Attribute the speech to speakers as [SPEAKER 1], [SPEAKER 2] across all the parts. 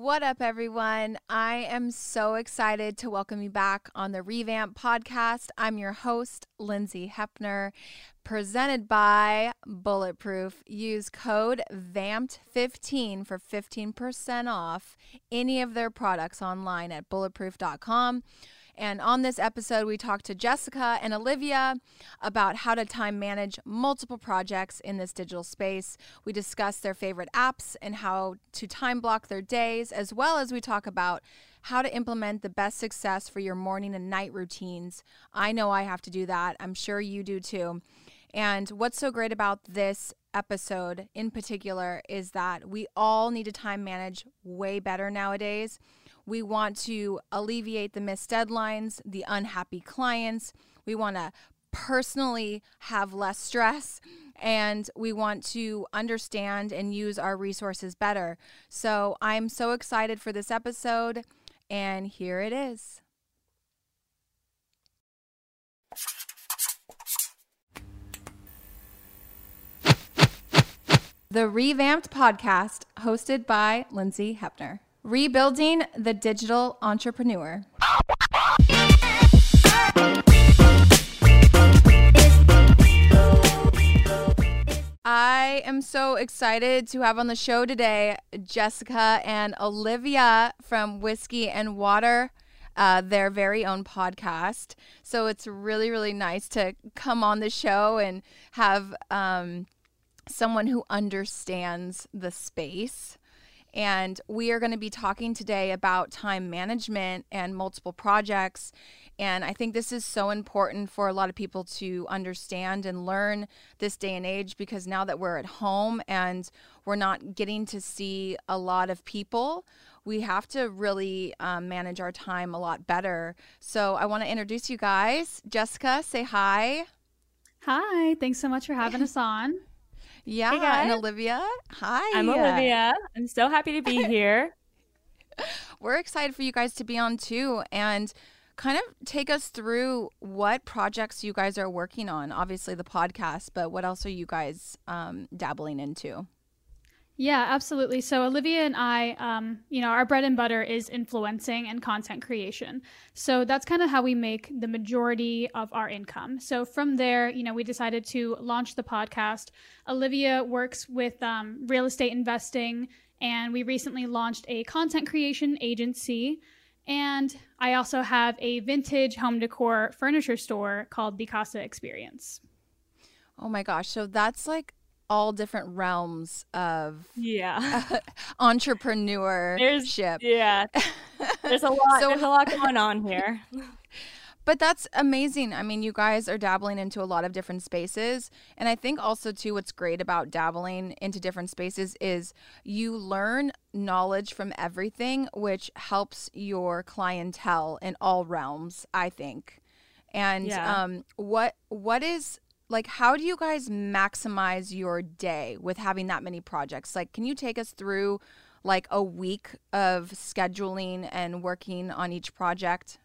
[SPEAKER 1] What up, everyone? I am so excited to welcome you back on the Revamp podcast. I'm your host, Lindsay Hepner, presented by Bulletproof. Use code VAMPed15 for 15% off any of their products online at bulletproof.com. And on this episode, we talked to Jessica and Olivia about how to time manage multiple projects in this digital space. We discussed their favorite apps and how to time block their days, as well as we talk about how to implement the best success for your morning and night routines. I know I have to do that. I'm sure you do too. And what's so great about this episode in particular is that we all need to time manage way better nowadays. We want to alleviate the missed deadlines, the unhappy clients. We want to personally have less stress and we want to understand and use our resources better. So I'm so excited for this episode, and here it is. The Revamped Podcast, hosted by Lindsay Hepner. Rebuilding the Digital Entrepreneur. I am so excited to have on the show today Jessica and Olivia from Whiskey and Water, uh, their very own podcast. So it's really, really nice to come on the show and have um, someone who understands the space. And we are going to be talking today about time management and multiple projects. And I think this is so important for a lot of people to understand and learn this day and age because now that we're at home and we're not getting to see a lot of people, we have to really um, manage our time a lot better. So I want to introduce you guys. Jessica, say hi.
[SPEAKER 2] Hi, thanks so much for having us on.
[SPEAKER 1] Yeah, hey and Olivia. Hi.
[SPEAKER 3] I'm Olivia. I'm so happy to be here.
[SPEAKER 1] We're excited for you guys to be on too and kind of take us through what projects you guys are working on. Obviously, the podcast, but what else are you guys um, dabbling into?
[SPEAKER 2] Yeah, absolutely. So Olivia and I, um, you know, our bread and butter is influencing and content creation. So that's kind of how we make the majority of our income. So from there, you know, we decided to launch the podcast. Olivia works with um, real estate investing, and we recently launched a content creation agency. And I also have a vintage home decor furniture store called the Casa Experience.
[SPEAKER 1] Oh my gosh. So that's like all different realms of
[SPEAKER 3] yeah
[SPEAKER 1] entrepreneurship.
[SPEAKER 3] yeah, there's a lot. So, there's a lot going on here.
[SPEAKER 1] But that's amazing. I mean, you guys are dabbling into a lot of different spaces. And I think also, too, what's great about dabbling into different spaces is you learn knowledge from everything, which helps your clientele in all realms, I think. And yeah. um, what what is like how do you guys maximize your day with having that many projects? Like can you take us through like a week of scheduling and working on each project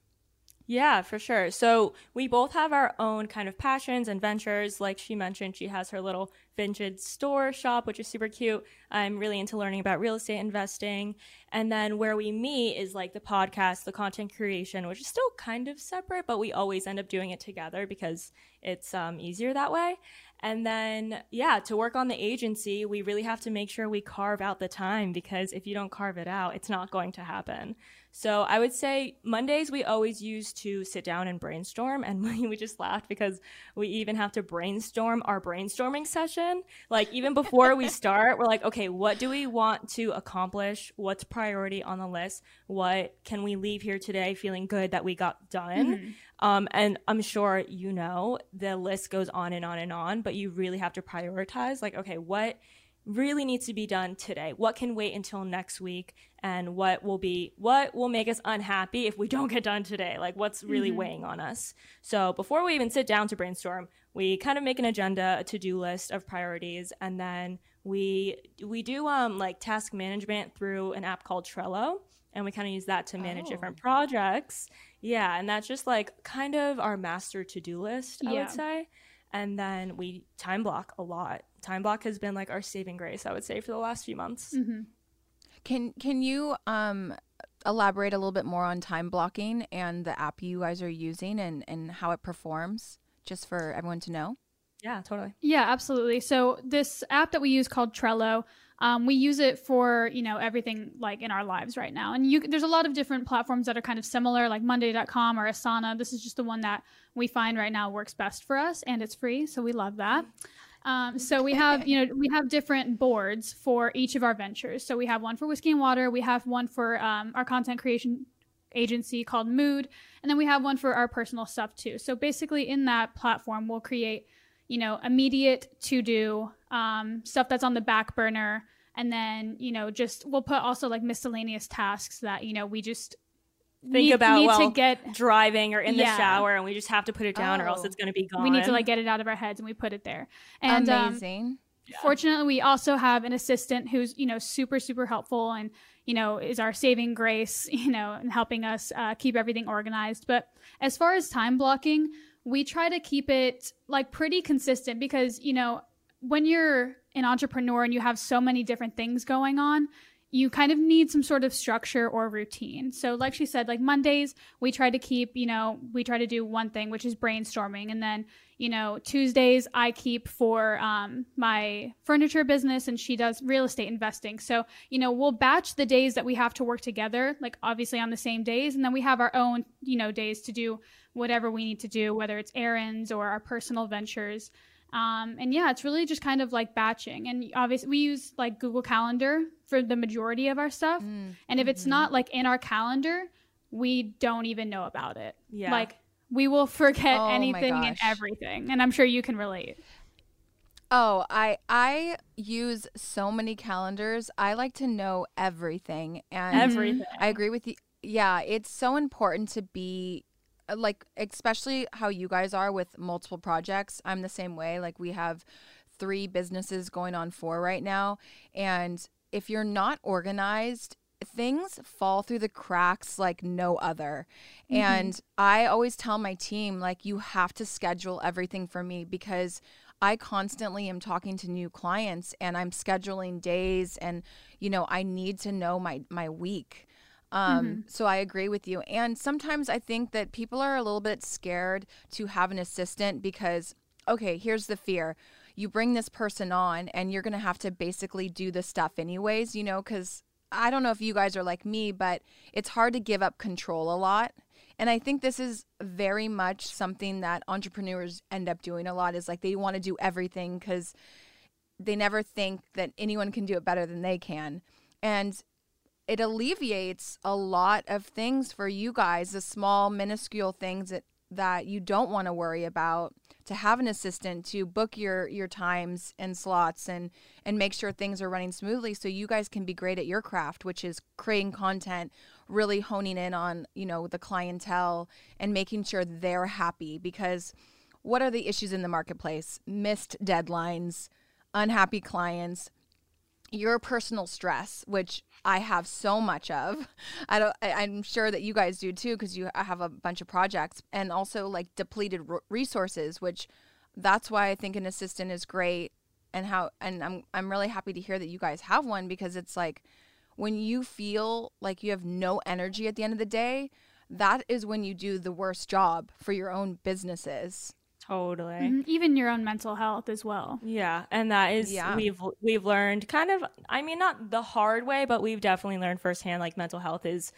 [SPEAKER 3] yeah, for sure. So we both have our own kind of passions and ventures. Like she mentioned, she has her little vintage store shop, which is super cute. I'm really into learning about real estate investing. And then where we meet is like the podcast, the content creation, which is still kind of separate, but we always end up doing it together because it's um, easier that way. And then, yeah, to work on the agency, we really have to make sure we carve out the time because if you don't carve it out, it's not going to happen. So I would say Mondays we always use to sit down and brainstorm. And we just laughed because we even have to brainstorm our brainstorming session. Like even before we start, we're like, okay, what do we want to accomplish? What's priority on the list? What can we leave here today feeling good that we got done? Mm-hmm. Um, and I'm sure you know the list goes on and on and on, but you really have to prioritize like, okay, what really needs to be done today? What can wait until next week? And what will be, what will make us unhappy if we don't get done today? Like, what's really mm-hmm. weighing on us? So, before we even sit down to brainstorm, we kind of make an agenda, a to do list of priorities, and then we we do um like task management through an app called Trello and we kind of use that to manage oh. different projects. Yeah, and that's just like kind of our master to-do list, I yeah. would say. And then we time block a lot. Time block has been like our saving grace, I would say, for the last few months.
[SPEAKER 1] Mm-hmm. Can can you um elaborate a little bit more on time blocking and the app you guys are using and and how it performs just for everyone to know?
[SPEAKER 3] Yeah, totally.
[SPEAKER 2] Yeah, absolutely. So this app that we use called Trello, um, we use it for you know everything like in our lives right now. And you, there's a lot of different platforms that are kind of similar, like Monday.com or Asana. This is just the one that we find right now works best for us, and it's free, so we love that. Um, so we have, you know, we have different boards for each of our ventures. So we have one for whiskey and water. We have one for um, our content creation agency called Mood, and then we have one for our personal stuff too. So basically, in that platform, we'll create, you know, immediate to do um, stuff that's on the back burner, and then you know, just we'll put also like miscellaneous tasks that you know we just
[SPEAKER 3] think
[SPEAKER 2] need,
[SPEAKER 3] about
[SPEAKER 2] need
[SPEAKER 3] well,
[SPEAKER 2] to get
[SPEAKER 3] driving or in the shower and we just have to put it down or else
[SPEAKER 1] Oh.
[SPEAKER 3] it's going to be gone
[SPEAKER 2] we need to like get it out of our heads and we put it there. And um,
[SPEAKER 1] Amazing.
[SPEAKER 2] Fortunately, we also have an assistant who's you know super super helpful and you know is our saving grace you know and helping us uh, keep everything organized. But as far as time blocking, we try to keep it like pretty consistent because you know when you're an entrepreneur and you have so many different things going on you kind of need some sort of structure or routine. So, like she said, like Mondays, we try to keep, you know, we try to do one thing, which is brainstorming. And then, you know, Tuesdays, I keep for um, my furniture business and she does real estate investing. So, you know, we'll batch the days that we have to work together, like obviously on the same days. And then we have our own, you know, days to do whatever we need to do, whether it's errands or our personal ventures. Um, and yeah, it's really just kind of like batching. And obviously, we use like Google Calendar for the majority of our stuff.
[SPEAKER 1] Mm,
[SPEAKER 2] And if
[SPEAKER 1] mm-hmm.
[SPEAKER 2] it's not like in our calendar, we don't even know about it.
[SPEAKER 3] Yeah.
[SPEAKER 2] Like we will forget
[SPEAKER 1] Oh
[SPEAKER 2] anything and everything. And I'm sure you can relate.
[SPEAKER 1] Oh, I I use so many calendars. I like to know everything and
[SPEAKER 3] everything.
[SPEAKER 1] I agree with you. Yeah, it's so important to be uh, like especially how you guys are with multiple projects. I'm the same way. Like we have 3 businesses going on 4 right now and if you're not organized, things fall through the cracks like no other. And I always tell my team like you have to schedule everything for me because I constantly am talking to new clients and I'm scheduling days and you know I need to know my my week. Um, So I agree with you. And sometimes I think that people are a little bit scared to have an assistant because okay, here's the fear. You bring this person on and you're going to have to basically do the stuff anyways, you know, cuz I don't know if you guys are like me, but it's hard to give up control a lot. And I think this is very much something that entrepreneurs end up doing a lot is like they want to do everything because they never think that anyone can do it better than they can. And it alleviates a lot of things for you guys, the small, minuscule things that, that you don't want to worry about to have an assistant to book your your times and slots and and make sure things are running smoothly so you guys can be great at your craft which is creating content really honing in on you know the clientele and making sure they're happy because what are the issues in the marketplace? Missed deadlines unhappy clients your personal stress, which I have so much of. I don't. I, I'm sure that you guys do too, because you have a bunch of projects, and also like depleted r- resources, which that's why I think an assistant is great. And how, and I'm I'm really happy to hear that you guys have one because it's like when you feel like you have no energy at the end of the day, that is when you do the worst job for your own businesses.
[SPEAKER 3] Totally.
[SPEAKER 2] Mhm. Even your own mental health as well.
[SPEAKER 3] Yeah, and that is
[SPEAKER 1] Yeah.
[SPEAKER 3] we've we've learned kind of I mean not the hard way, but we've definitely learned firsthand like mental health is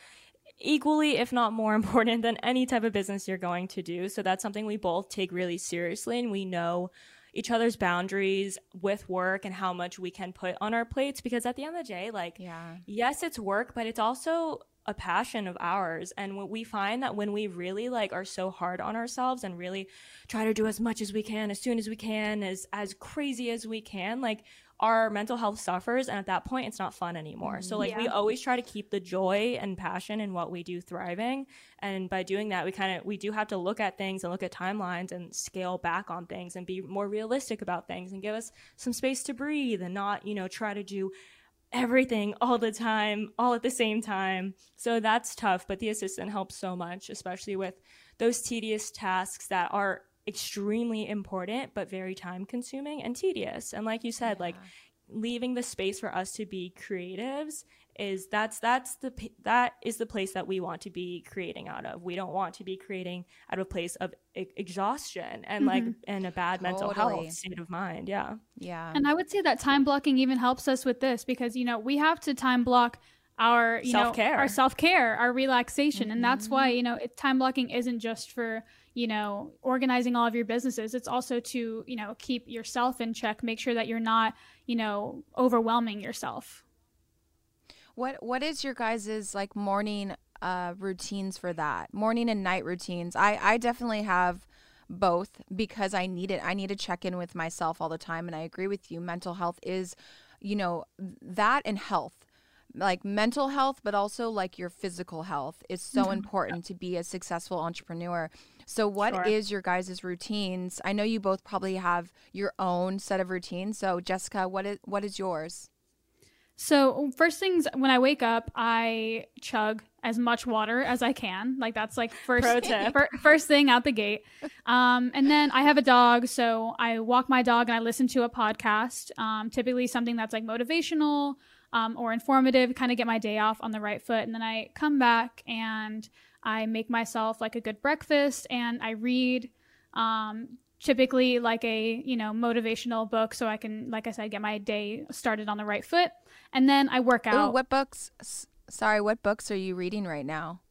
[SPEAKER 3] equally if not more important than any type of business you're going to do. So that's something we both take really seriously and we know each other's boundaries with work and how much we can put on our plates because at the end of the day like
[SPEAKER 1] Yeah.
[SPEAKER 3] yes it's work but it's also a passion of ours and what we find that when we really like are so hard on ourselves and really try to do as much as we can as soon as we can as as crazy as we can like our mental health suffers and at that point it's not fun anymore. So like we always try to keep the joy and passion in what we do thriving and by doing that we kind of we do have to look at things and look at timelines and scale back on things and be more realistic about things and give us some space to breathe and not you know try to do everything all the time, all at the same time. So that's tough, but the assistant helps so much, especially with those tedious tasks that are extremely important but very time consuming and tedious. And like you said, like leaving the space for us to be creatives is that's that's the that is the place that we want to be creating out of. We don't want to be creating out of a place of e- exhaustion and mm-hmm. like and a bad totally. mental health state of mind. Yeah.
[SPEAKER 1] Yeah.
[SPEAKER 2] And I would say that time blocking even helps us with this because you know, we have to time block our you self-care. know our self-care our relaxation mm-hmm. and that's why mm-hmm. you know it, time blocking isn't just for you know organizing all of your businesses it's also to you know keep yourself in check make sure that you're not you know overwhelming yourself
[SPEAKER 1] what what is your guys's like morning uh routines for that morning and night routines i i definitely have both because i need it i need to check in with myself all the time and i agree with you mental health is you know that and health like mental health, but also like your physical health is so mm-hmm. important to be a successful entrepreneur. So, what sure. is your guys' routines? I know you both probably have your own set of routines. So, Jessica, what is what is yours?
[SPEAKER 2] So, first things when I wake up, I chug as much water as I can. Like that's like first fir- first thing out the gate. Um, and then I have a dog, so I walk my dog and I listen to a podcast. Um, typically something that's like motivational um, or informative, kind of get my day off on the right foot. And then I come back and I make myself like a good breakfast and I read um, typically like a you know motivational book so I can like I said get my day started on the right foot. And then I work out.
[SPEAKER 1] Ooh, what books? Sorry, what books are you reading right now?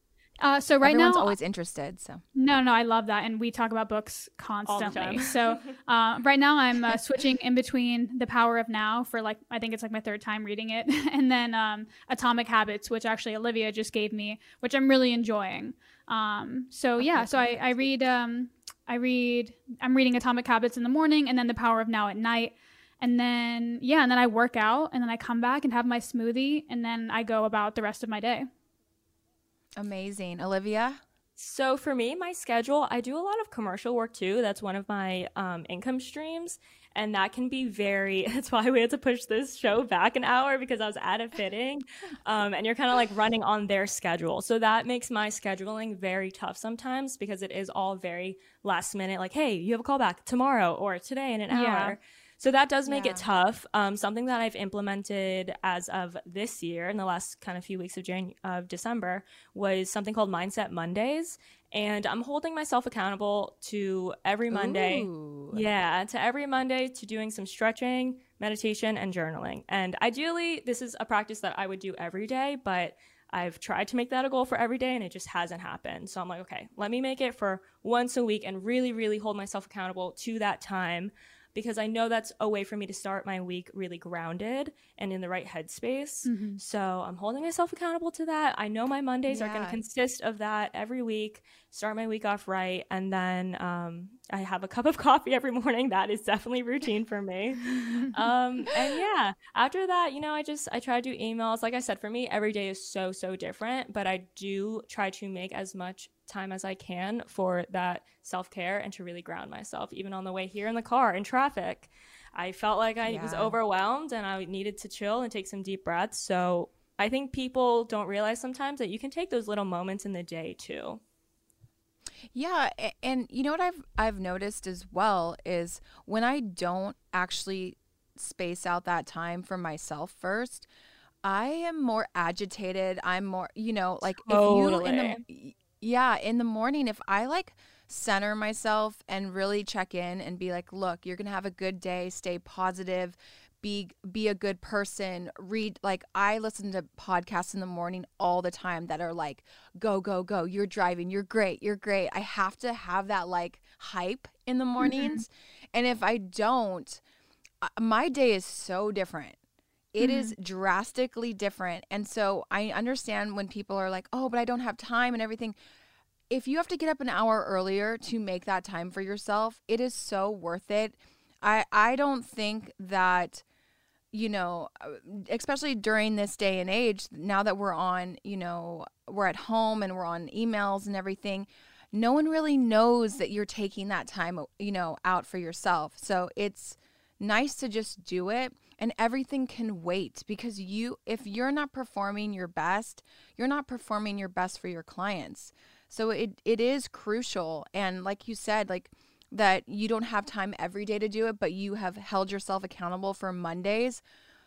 [SPEAKER 2] Uh, so right
[SPEAKER 1] Everyone's
[SPEAKER 2] now,
[SPEAKER 1] always interested. So
[SPEAKER 2] no, no, I love that, and we talk about books constantly. so uh, right now, I'm uh, switching in between The Power of Now for like I think it's like my third time reading it, and then um, Atomic Habits, which actually Olivia just gave me, which I'm really enjoying. Um, so yeah, so I, I read um, I read I'm reading Atomic Habits in the morning, and then The Power of Now at night. And then, yeah, and then I work out and then I come back and have my smoothie and then I go about the rest of my day.
[SPEAKER 1] Amazing. Olivia?
[SPEAKER 3] So for me, my schedule, I do a lot of commercial work too. That's one of my um, income streams. And that can be very, that's why we had to push this show back an hour because I was at a fitting. Um, and you're kind of like running on their schedule. So that makes my scheduling very tough sometimes because it is all very last minute. Like, hey, you have a call back tomorrow or today in an hour. Yeah. So that does make yeah. it tough. Um, something that I've implemented as of this year in the last kind of few weeks of Jan- of December was something called Mindset Mondays, and I'm holding myself accountable to every Monday. Ooh. Yeah, to every Monday to doing some stretching, meditation, and journaling. And ideally, this is a practice that I would do every day, but I've tried to make that a goal for every day and it just hasn't happened. So I'm like, okay, let me make it for once a week and really, really hold myself accountable to that time because I know that's a way for me to start my week really grounded and in the right headspace. Mm-hmm. So I'm holding myself accountable to that. I know my Mondays yeah. are going to consist of that every week, start my week off right. And then um, I have a cup of coffee every morning. That is definitely routine for me. um, and yeah, after that, you know, I just, I try to do emails. Like I said, for me, every day is so, so different, but I do try to make as much time as I can for that self care and to really ground myself, even on the way here in the car in traffic. I felt like I yeah. was overwhelmed and I needed to chill and take some deep breaths. So I think people don't realize sometimes that you can take those little moments in the day too.
[SPEAKER 1] Yeah, and you know what I've I've noticed as well is when I don't actually space out that time for myself first, I am more agitated. I'm more, you know, like
[SPEAKER 3] totally.
[SPEAKER 1] if you in the yeah, in the morning, if I like center myself and really check in and be like, look, you're going to have a good day, stay positive, be be a good person, read like I listen to podcasts in the morning all the time that are like, go, go, go, you're driving, you're great, you're great. I have to have that like hype in the mm-hmm. mornings. Mm-hmm. And if I don't, uh, my day is so different. It mm-hmm. is drastically different. And so I understand when people are like, oh, but I don't have time and everything. If you have to get up an hour earlier to make that time for yourself, it is so worth it. I, I don't think that, you know, uh, especially during this day and age, now that we're on, you know, we're at home and we're on emails and everything, no one really knows that you're taking that time, you know, out for yourself. So it's nice to just do it and everything can wait because you if you're not performing your best you're not performing your best for your clients so it it is crucial and like you said like that you don't have time every day to do it but you have held yourself accountable for mondays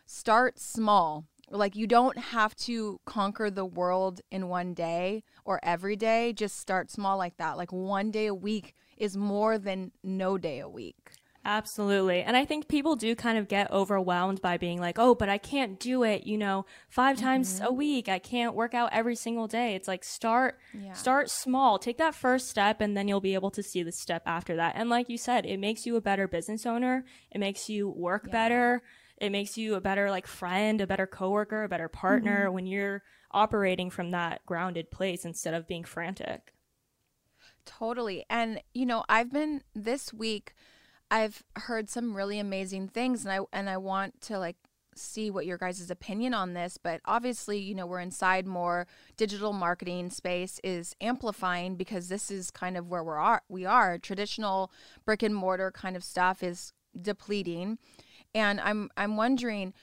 [SPEAKER 1] start small like you don't have to conquer the world in one day or every day. Just start small like that. Like one day a week is more than no day a week.
[SPEAKER 3] Absolutely. And I think people do kind of get overwhelmed by being like, oh, but I can't do it, you know, 5 mm-hmm. times a week. I can't work out every single day. It's like start yeah. start small. Take that first step and then you'll be able to see the step after that. And like you said, it makes you a better business owner. It makes you work yeah. better. It makes you a better like friend, a better coworker, a better partner mm-hmm. when you're operating from that grounded place instead of being frantic.
[SPEAKER 1] Totally. And you know, I've been this week I've heard some really amazing things and I and I want to like see what your guys' opinion on this, but obviously, you know, we're inside more digital marketing space is amplifying because this is kind of where we are we are. Traditional brick and mortar kind of stuff is depleting. And I'm I'm wondering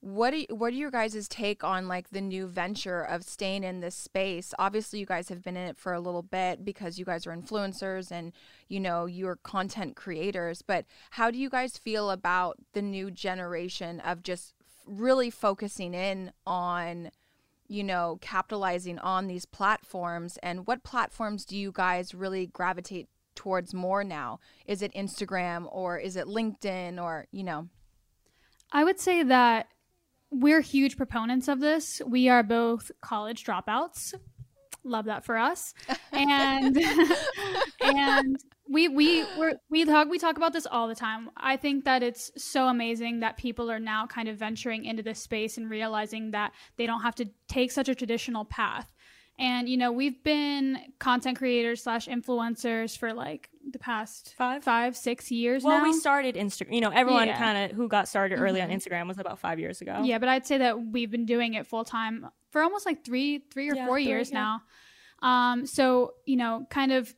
[SPEAKER 1] what do you, what are your guys' take on like the new venture of staying in this space? Obviously, you guys have been in it for a little bit because you guys are influencers and you know you're content creators. But how do you guys feel about the new generation of just really focusing in on you know capitalizing on these platforms? And what platforms do you guys really gravitate towards more now? Is it Instagram or is it LinkedIn or you know?
[SPEAKER 2] I would say that we're huge proponents of this. We are both college dropouts. Love that for us. And and we we we we talk we talk about this all the time. I think that it's so amazing that people are now kind of venturing into this space and realizing that they don't have to take such a traditional path. And you know, we've been content creators slash influencers for like the past five, five, six years. Now.
[SPEAKER 3] Well,
[SPEAKER 2] now.
[SPEAKER 3] we started Instagram. You know, everyone yeah. kind of who got started mm-hmm. early on mm-hmm. Instagram was about five years ago.
[SPEAKER 2] Yeah, but I'd say that we've been doing it full time for almost like three, three or yeah, four three, years yeah. now. Um, so you know, kind of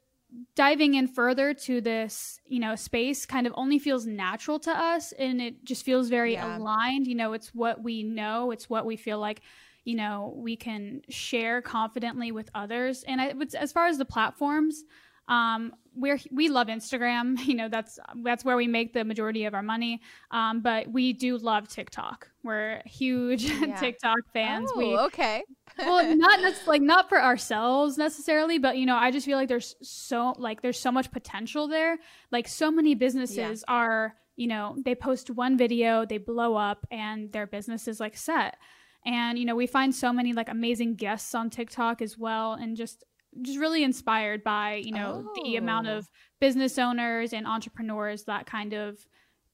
[SPEAKER 2] diving in further to this, you know, space kind of only feels natural to us, and it just feels very aligned. You know, it's what we know. It's what we feel like you know we can share confidently with others and I, as far as the platforms um, we're we love Instagram. You know that's that's where we make the majority of our money. Um, but we do love TikTok. We're huge yeah. TikTok fans.
[SPEAKER 1] Oh,
[SPEAKER 2] we
[SPEAKER 1] okay.
[SPEAKER 2] well, not like not for ourselves necessarily, but you know, I just feel like there's so like there's so much potential there. Like so many businesses yeah. are, you know, they post one video, they blow up, and their business is like set. And you know, we find so many like amazing guests on TikTok as well, and just just really inspired by you know oh. the amount of oh. business owners and entrepreneurs that kind of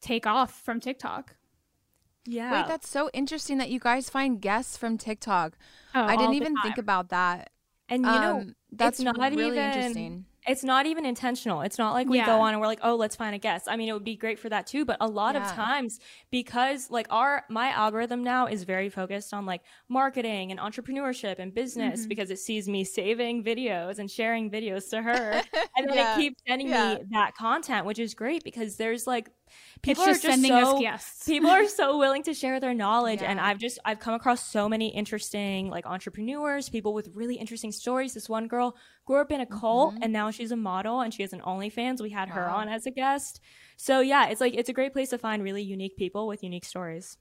[SPEAKER 2] take off from TikTok.
[SPEAKER 1] Yeah. Wait, that's so interesting that you guys find guests from TikTok. Oh, I didn't even think about that.
[SPEAKER 3] And you um, know, that's not really even, interesting it's not even intentional. It's not like we yeah. go on and we're like, oh, let's find a guest. I mean, it would be great for that too, but a lot yeah. of times because like our my algorithm now is very focused on like marketing and entrepreneurship and business mm-hmm. because it sees me saving videos and sharing videos to her, and then yeah. it keeps sending me that content, which is great because there's like people are just
[SPEAKER 2] sending
[SPEAKER 3] so,
[SPEAKER 2] us guests.
[SPEAKER 3] people are so willing to share their knowledge yeah. and I've just I've come across so many interesting like entrepreneurs, people with really interesting stories. This one girl grew up in a cult mm-hmm. and now she's a model and she has an OnlyFans. We had wow. her on as a guest. So yeah, it's like it's a great place to find really unique people with unique stories.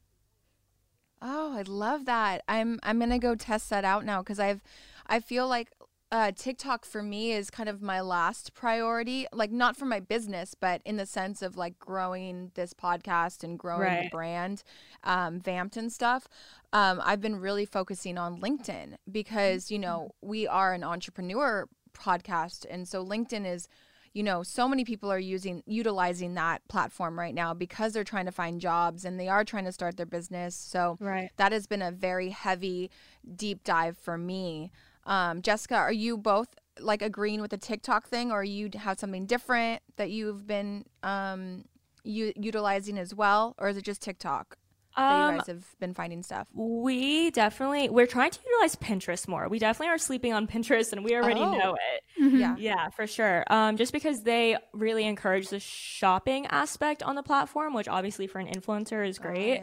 [SPEAKER 1] Oh, I love that. I'm I'm going to go test that out now cuz I've I feel like uh, TikTok for me is kind of my last priority. Like not for my business, but in the sense of like growing this podcast and growing right. the brand, um, Vamped and stuff. Um, I've been really focusing on LinkedIn because you know mm-hmm. we are an entrepreneur podcast, and so LinkedIn is you know so many people are using utilizing that platform right now because they're trying to find jobs and they are trying to start their business so
[SPEAKER 3] right.
[SPEAKER 1] that has been a very heavy deep dive for me um, Jessica, are you both like agreeing with the TikTok thing, or you have something different that you've been um, u- utilizing as well, or is it just TikTok? that you um, guys have been finding stuff?
[SPEAKER 3] We definitely we're trying to utilize Pinterest more. We definitely are sleeping on Pinterest, and we already oh. know it. Mm-hmm. Yeah, yeah, for sure. Um, just because they really encourage the shopping aspect on the platform, which obviously for an influencer is great.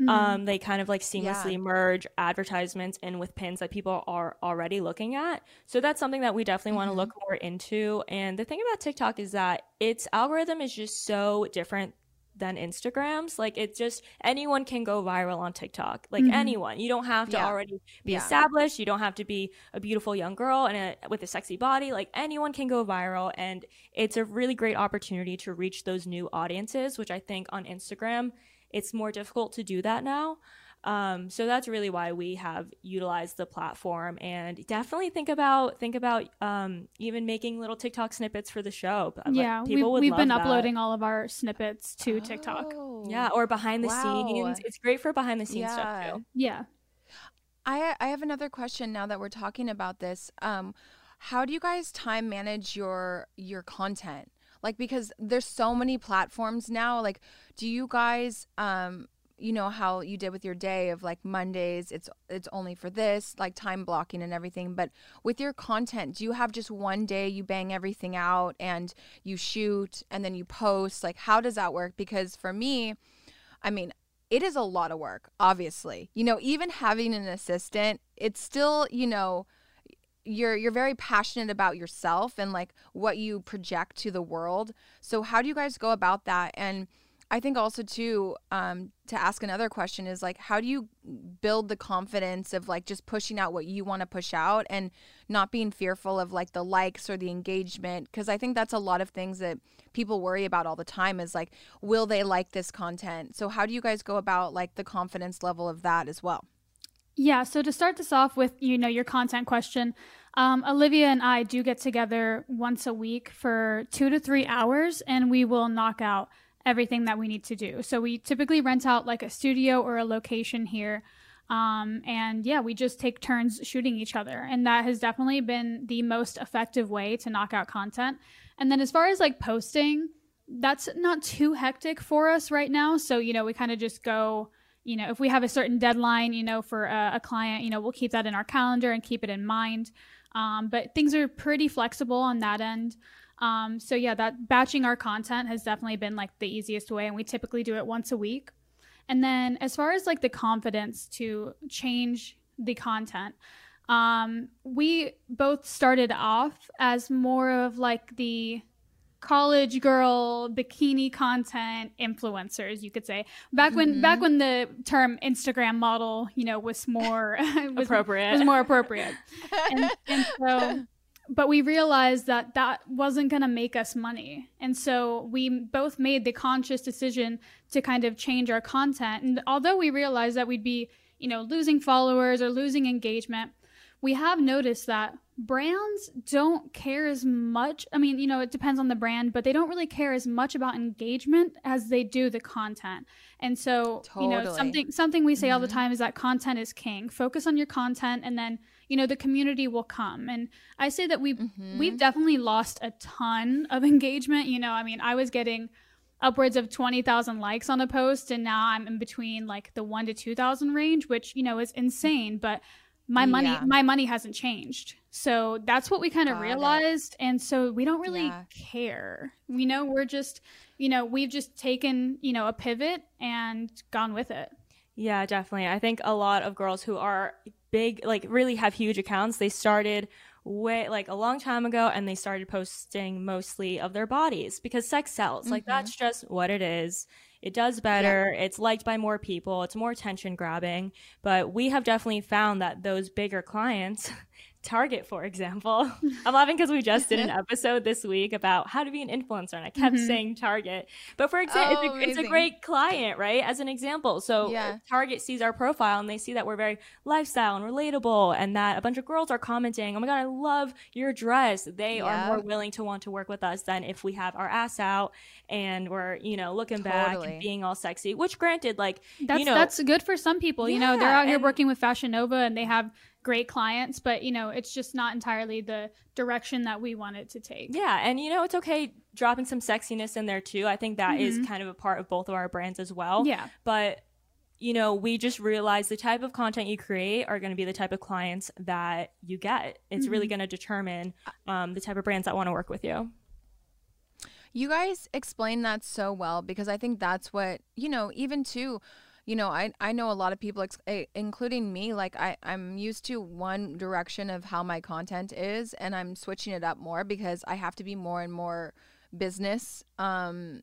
[SPEAKER 3] Mm-hmm. Um, they kind of like seamlessly yeah. merge advertisements in with pins that people are already looking at. So that's something that we definitely mm-hmm. want to look more into. And the thing about TikTok is that its algorithm is just so different than Instagrams. Like it's just anyone can go viral on TikTok. Like mm-hmm. anyone. You don't have to yeah. already be yeah. established. You don't have to be a beautiful young girl and a, with a sexy body. Like anyone can go viral and it's a really great opportunity to reach those new audiences, which I think on Instagram it's more difficult to do that now. Um, so that's really why we have utilized the platform and definitely think about think about um, even making little TikTok snippets for the show.
[SPEAKER 2] Yeah, like, we've, we've been that. uploading all of our snippets to oh, TikTok.
[SPEAKER 3] Yeah, or behind the wow. scenes. It's great for behind the scenes yeah. stuff too.
[SPEAKER 2] Yeah.
[SPEAKER 1] I I have another question now that we're talking about this. Um, how do you guys time manage your your content? Like because there's so many platforms now. Like, do you guys um you know how you did with your day of like Mondays it's it's only for this like time blocking and everything but with your content do you have just one day you bang everything out and you shoot and then you post like how does that work because for me I mean it is a lot of work obviously you know even having an assistant it's still you know you're you're very passionate about yourself and like what you project to the world. So how do you guys go about that? And I think also too um, to ask another question is like how do you build the confidence of like just pushing out what you want to push out and not being fearful of like the likes or the engagement? Because I think that's a lot of things that people worry about all the time is like will they like this content? So how do you guys go about like the confidence level of that as well
[SPEAKER 2] yeah so to start this off with you know your content question um, Olivia and I do get together once a week for two to three hours and we will knock out everything that we need to do. So we typically rent out like a studio or a location here. Um, and yeah, we just take turns shooting each other. And that has definitely been the most effective way to knock out content. And then as far as like posting, that's not too hectic for us right now. So, you know, we kind of just go, you know, if we have a certain deadline, you know, for a, a, client, you know, we'll keep that in our calendar and keep it in mind. Um, but things are pretty flexible on that end. Um, so yeah, that batching our content has definitely been like the easiest way, and we typically do it once a week. And then as far as like the confidence to change the content, um, we both started off as more of like the college girl bikini content influencers you could say back when mm-hmm. back when the term instagram model you know was more was,
[SPEAKER 3] appropriate
[SPEAKER 2] was more appropriate and, and so but we realized that that wasn't going to make us money. And so we both made the conscious decision to kind of change our content. And although we realized that we'd be, you know, losing followers or losing engagement, we have noticed that brands don't care as much. I mean, you know, it depends on the brand, but they don't really care as much about engagement as they do the content. And so, totally. you know, something something we say mm-hmm. all the mm-hmm. time is that content is king. Focus on your content and then you know the community will come and i say that we've mm-hmm. we've definitely lost a ton of engagement you know i mean i was getting upwards of 20,000 likes on a post and now i'm in between like the 1 to 2,000 range which you know is insane but my money yeah. my money hasn't changed so that's what we kind of realized it. and so we don't really yeah. care we know we're just you know we've just taken you know a pivot and gone with it
[SPEAKER 3] yeah definitely i think a lot of girls who are big, like really have huge accounts. They started way like a long time ago and they started posting mostly of their bodies because sex sells. Mm-hmm. Like that's just what it is. It does better. Yeah. It's liked by more people. It's more attention grabbing. But we have definitely found that those bigger clients Target, for example. I'm laughing because we just did an episode this week about how to be an influencer, and I kept mm-hmm. saying Target. But for example, oh, it's, it's, a great client, right? As an example. So yeah. Target sees our profile and they see that we're very lifestyle and relatable, and that a bunch of girls are commenting, Oh my God, I love your dress. They yeah. are more willing to want to work with us than if we have our ass out and we're, you know, looking totally. back and being all sexy, which granted, like,
[SPEAKER 2] that's,
[SPEAKER 3] you know,
[SPEAKER 2] that's good for some people. Yeah, you know, they're out here working with Fashion Nova and they have great clients, but you know, it's just not entirely the direction that we want it to take.
[SPEAKER 3] Yeah, and you know, it's okay dropping some sexiness in there too. I think that mm-hmm. is kind of a part of both of our brands as well.
[SPEAKER 2] Yeah.
[SPEAKER 3] But you know, we just realize the type of content you create are going to be the type of clients that you get. It's mm-hmm. really going to determine um, the type of brands that want to work with you.
[SPEAKER 1] You guys explain that so well because I think that's what, you know, even too you know, I I know a lot of people, eh, including me. Like I I'm used to one direction of how my content is, and I'm switching it up more because I have to be more and more business um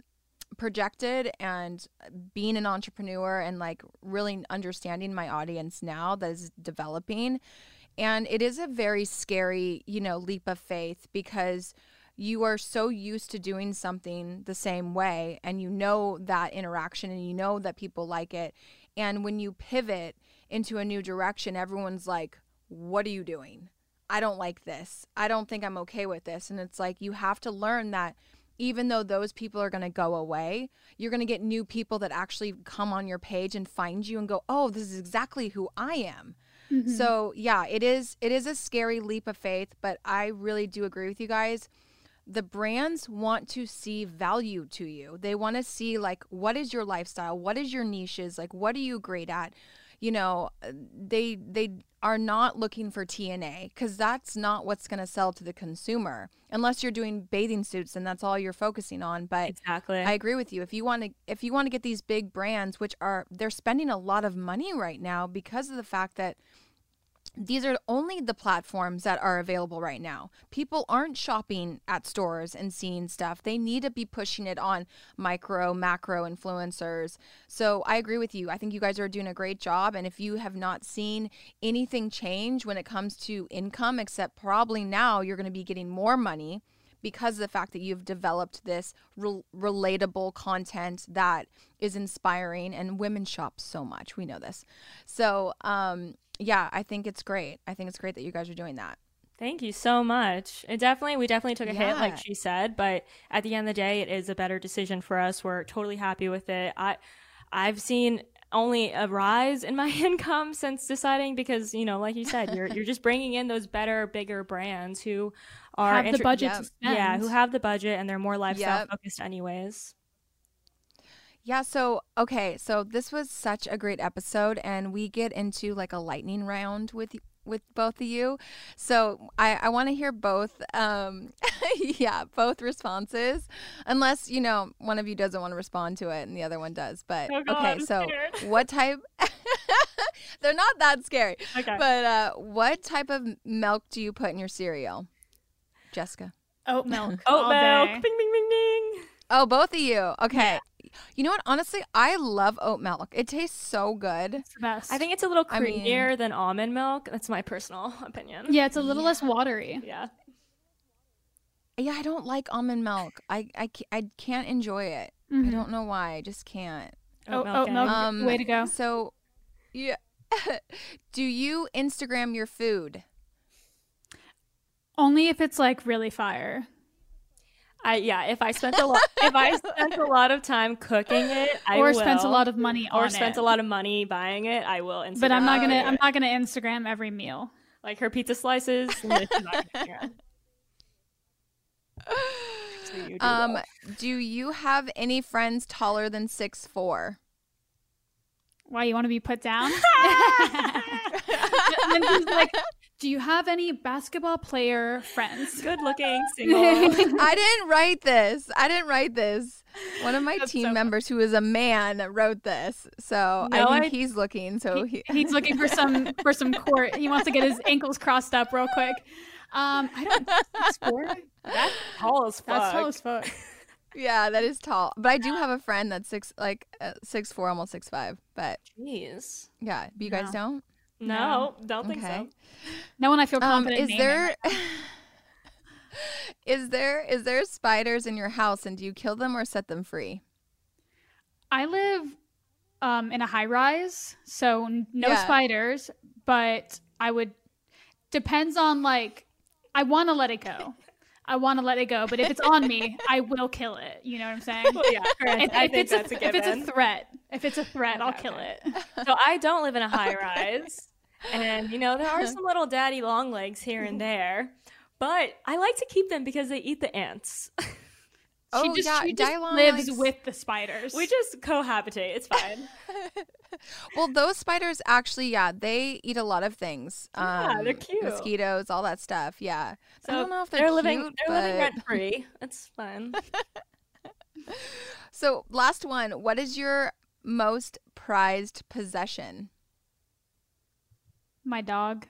[SPEAKER 1] projected and being an entrepreneur and like really understanding my audience now that is developing. And it is a very scary, you know, leap of faith because you are so used to doing something the same way and you know that interaction and you know that people like it. And when you pivot into a new direction, everyone's like, What are you doing? I don't like this. I don't think I'm okay with this. And it's like you have to learn that even though those people are going to go away, you're going to get new people that actually come on your page and find you and go, "Oh, this is exactly who I am." Mm-hmm. So, yeah, it is it is a scary leap of faith, but I really do agree with you guys. The brands want to see value to you. They want to see like what is your lifestyle? What is your niches? Like what are you great at? you know, uh, they they are not looking for TNA because that's not what's going to sell to the consumer unless you're doing bathing suits and that's all you're focusing on. But
[SPEAKER 3] exactly,
[SPEAKER 1] I agree with you. If you want to, if you want to get these big brands, which are they're spending a lot of money right now because of the fact that these are only the platforms that are available right now. People aren't shopping at stores and seeing stuff. They need to be pushing it on micro, macro influencers. So I agree with you. I think you guys are doing a great job. And if you have not seen anything change when it comes to income, except probably now you're going to be getting more money because of the fact that you've developed this re- relatable content that is inspiring and women shop so much. We know this. So, um, yeah, I think it's great. I think it's great that you guys are doing that.
[SPEAKER 3] Thank you so much. It definitely, we definitely took a yeah. hit, like she said, but at the end of the day, it is a better decision for us. We're totally happy with it. I, I've seen only a rise in my income since deciding because you know, like you said, you're you're just bringing in those better, bigger brands who are
[SPEAKER 2] have inter- the budget, yep.
[SPEAKER 3] yeah, who have the budget and they're more lifestyle yep. focused, anyways.
[SPEAKER 1] Yeah, so okay, so this was such a great episode and we get into like a lightning round with with both of you. So I, I want to hear both um yeah, both responses. Unless, you know, one of you doesn't want to respond to it and the other one does. But
[SPEAKER 3] oh God,
[SPEAKER 1] okay,
[SPEAKER 3] I'm
[SPEAKER 1] so
[SPEAKER 3] scared.
[SPEAKER 1] what type They're not that scary.
[SPEAKER 3] Okay.
[SPEAKER 1] But uh what type of milk do you put in your cereal? Jessica.
[SPEAKER 2] Oat milk.
[SPEAKER 3] Oat milk. Bing bing bing bing.
[SPEAKER 1] Oh, both of you. Okay. You know what? Honestly, I love oat milk. It tastes so good.
[SPEAKER 2] It's the best.
[SPEAKER 3] I think it's a little creamier I mean, than almond milk. That's my personal opinion.
[SPEAKER 2] Yeah, it's a little yeah. less watery.
[SPEAKER 3] Yeah.
[SPEAKER 1] Yeah, I don't like almond milk. I I, I can't enjoy it. Mm-hmm. I don't know why. I just can't.
[SPEAKER 2] Oat, milk, oat milk. Um, way to go.
[SPEAKER 1] So, yeah. Do you Instagram your food?
[SPEAKER 2] Only if it's like really fire.
[SPEAKER 3] I yeah, if I spent a lot if I spent a lot of time cooking it, I
[SPEAKER 2] or
[SPEAKER 3] will.
[SPEAKER 2] spent a lot of money
[SPEAKER 3] or
[SPEAKER 2] on
[SPEAKER 3] spent
[SPEAKER 2] it.
[SPEAKER 3] a lot of money buying it, I will Instagram.
[SPEAKER 2] But I'm not gonna I'm not gonna Instagram every meal.
[SPEAKER 3] Like her pizza slices.
[SPEAKER 1] do um, do you have any friends taller than six four?
[SPEAKER 2] Why you want to be put down? like, do you have any basketball player friends?
[SPEAKER 3] Good looking, single.
[SPEAKER 1] I didn't write this. I didn't write this. One of my That's team so members who is a man wrote this. So no, I think I, he's looking. So
[SPEAKER 2] he, he, he's looking for some for some court. He wants to get his ankles crossed up real quick. Um, I don't six four.
[SPEAKER 3] That's tall as fuck.
[SPEAKER 2] That's tall as fuck.
[SPEAKER 1] Yeah, that is tall. But I do have a friend that's six, like uh, six four, almost six five. But
[SPEAKER 3] jeez,
[SPEAKER 1] yeah, but you no. guys don't.
[SPEAKER 3] No, no, don't think so.
[SPEAKER 2] No one I feel um, confident.
[SPEAKER 1] Um, is there is there is there spiders in your house and do you kill them or set them free?
[SPEAKER 2] I live um, in a high rise, so no yeah. spiders, but I would depends on like I want to let it go. I want to let it go, but if it's on me, I will kill it. You know what I'm saying?
[SPEAKER 3] Well, yeah,
[SPEAKER 2] if, if it's a, a if it's a threat, if it's a threat, okay, I'll kill okay. it.
[SPEAKER 3] So I don't live in a high rise. And you know, there are some little daddy long legs here and there, but I like to keep them because they eat the ants.
[SPEAKER 2] Oh, she just, yeah, she just lives likes... with the spiders.
[SPEAKER 3] We just cohabitate. It's fine.
[SPEAKER 1] well, those spiders actually, yeah, they eat a lot of things.
[SPEAKER 3] Yeah, um, they're cute.
[SPEAKER 1] Mosquitoes, all that stuff. Yeah. So I don't know if they're,
[SPEAKER 3] they're living.
[SPEAKER 1] Cute,
[SPEAKER 3] they're
[SPEAKER 1] but...
[SPEAKER 3] living rent free. It's fun.
[SPEAKER 1] so, last one. What is your most prized possession?
[SPEAKER 2] My dog.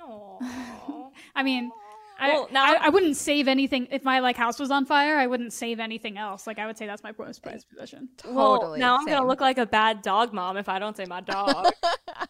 [SPEAKER 3] Aww.
[SPEAKER 2] I mean,
[SPEAKER 3] Well,
[SPEAKER 2] I,
[SPEAKER 3] now-
[SPEAKER 2] I, I wouldn't save anything if my like house was on fire. I wouldn't save anything else. Like I would say that's my most prized possession.
[SPEAKER 3] Well,
[SPEAKER 1] Totally.
[SPEAKER 3] now I'm gonna look like a bad dog mom if I don't say my dog.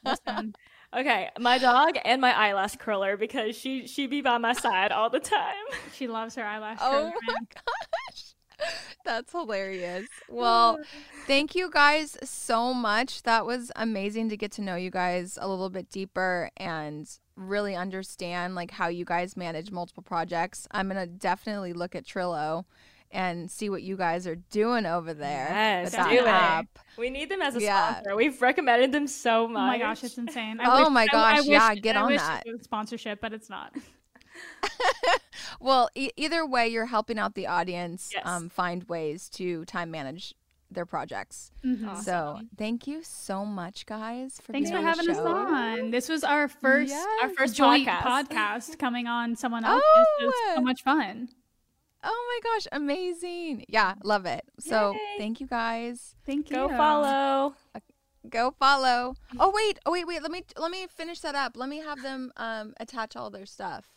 [SPEAKER 3] Okay, my dog and my eyelash curler because she she be by my side all the time.
[SPEAKER 2] she loves her eyelash.
[SPEAKER 1] Oh
[SPEAKER 2] curler,
[SPEAKER 1] my
[SPEAKER 2] man.
[SPEAKER 1] gosh. That's hilarious. Well, thank you guys so much. That was amazing to get to know you guys a little bit deeper and really understand like how you guys manage multiple projects. I'm going to definitely look at Trello and see what you guys are doing over there.
[SPEAKER 3] Yes,
[SPEAKER 2] do it.
[SPEAKER 3] We need them as a
[SPEAKER 1] Yeah.
[SPEAKER 3] sponsor. We've recommended them so much.
[SPEAKER 2] Oh my gosh, it's insane.
[SPEAKER 1] Oh my
[SPEAKER 2] I-
[SPEAKER 1] gosh,
[SPEAKER 2] wish-
[SPEAKER 1] yeah, get
[SPEAKER 2] I
[SPEAKER 1] on
[SPEAKER 2] wish
[SPEAKER 1] that.
[SPEAKER 2] it was sponsorship, but it's not.
[SPEAKER 1] Well, e- either way, you're helping out the audience
[SPEAKER 3] Yes.
[SPEAKER 1] um, find ways to time manage their projects.
[SPEAKER 2] Mhm.
[SPEAKER 1] So thank you so much, guys, for
[SPEAKER 2] Thanks for
[SPEAKER 1] being on the
[SPEAKER 2] having us on. This was our first
[SPEAKER 1] Yes.
[SPEAKER 3] Our first
[SPEAKER 2] joint
[SPEAKER 3] podcast.
[SPEAKER 2] podcast. coming on someone else. It was so
[SPEAKER 1] Oh.
[SPEAKER 2] much fun.
[SPEAKER 1] Oh my gosh, amazing. Yeah, love it. So
[SPEAKER 3] Yay.
[SPEAKER 1] thank you guys.
[SPEAKER 2] Thank you.
[SPEAKER 3] Go follow.
[SPEAKER 1] Go follow. Oh wait, oh wait, wait. Let me let me finish that up. Let me have them um attach all their stuff.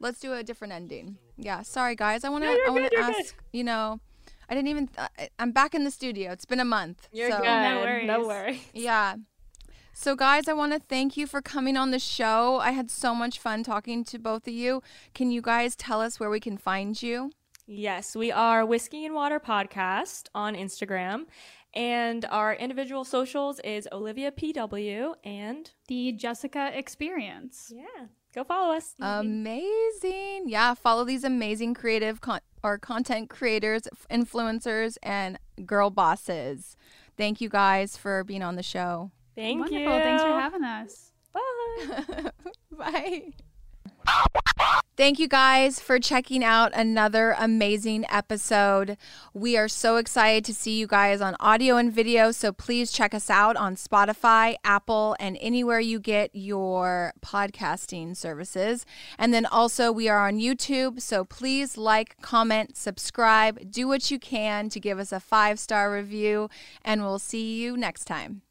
[SPEAKER 1] Let's do a different ending. Yeah, sorry guys. I want to
[SPEAKER 3] No,
[SPEAKER 1] I want to
[SPEAKER 3] you're good.
[SPEAKER 1] ask, you know, I didn't even uh, I, I'm back in the studio. It's been a month.
[SPEAKER 3] You're
[SPEAKER 1] so,
[SPEAKER 3] good.
[SPEAKER 2] No
[SPEAKER 3] No
[SPEAKER 2] worries.
[SPEAKER 3] worries.
[SPEAKER 1] Yeah. So, guys, I want to thank you for coming on the show. I had so much fun talking to both of you. Can you guys tell us where we can find you?
[SPEAKER 3] Yes, we are Whiskey and Water Podcast on Instagram. And our individual socials is Olivia PW and
[SPEAKER 2] The Jessica Experience.
[SPEAKER 3] yeah, go follow us.
[SPEAKER 1] Amazing. Yeah, follow these amazing creative con- or content creators, influencers, and girl bosses. Thank you guys for being on the show.
[SPEAKER 3] Thank
[SPEAKER 2] Wonderful.
[SPEAKER 3] you.
[SPEAKER 2] Thanks for having us.
[SPEAKER 3] Bye.
[SPEAKER 1] Bye. Thank you guys for checking out another amazing episode. We are so excited to see you guys on audio and video, so please check us out on Spotify, Apple, and anywhere you get your podcasting services. And then also, we are on YouTube, so please like, comment, subscribe, do what you can to give us a five star review, and we'll see you next time.